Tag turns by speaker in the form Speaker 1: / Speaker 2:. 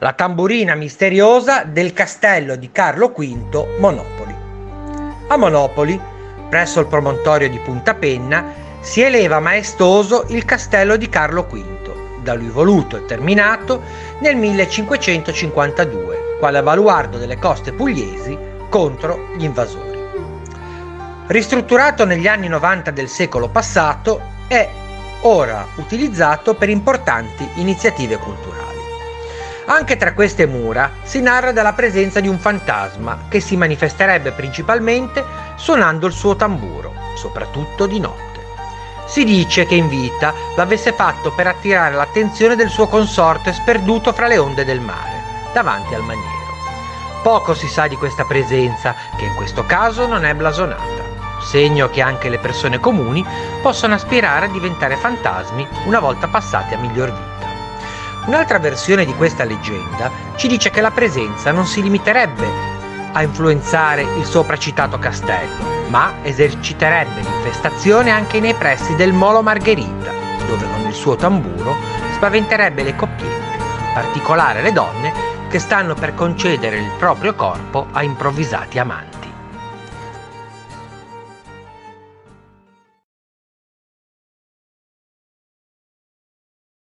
Speaker 1: la tamburina misteriosa del castello di Carlo V Monopoli. A Monopoli, presso il promontorio di Punta Penna, si eleva maestoso il castello di Carlo V, da lui voluto e terminato nel 1552, quale baluardo delle coste pugliesi contro gli invasori. Ristrutturato negli anni 90 del secolo passato, è ora utilizzato per importanti iniziative culturali. Anche tra queste mura si narra della presenza di un fantasma che si manifesterebbe principalmente suonando il suo tamburo, soprattutto di notte. Si dice che in vita l'avesse fatto per attirare l'attenzione del suo consorte sperduto fra le onde del mare, davanti al maniero. Poco si sa di questa presenza, che in questo caso non è blasonata, segno che anche le persone comuni possono aspirare a diventare fantasmi una volta passati a miglior vita. Un'altra versione di questa leggenda ci dice che la presenza non si limiterebbe a influenzare il sopracitato castello, ma eserciterebbe l'infestazione anche nei pressi del Molo Margherita, dove con il suo tamburo spaventerebbe le coppiette, in particolare le donne che stanno per concedere il proprio corpo a improvvisati amanti.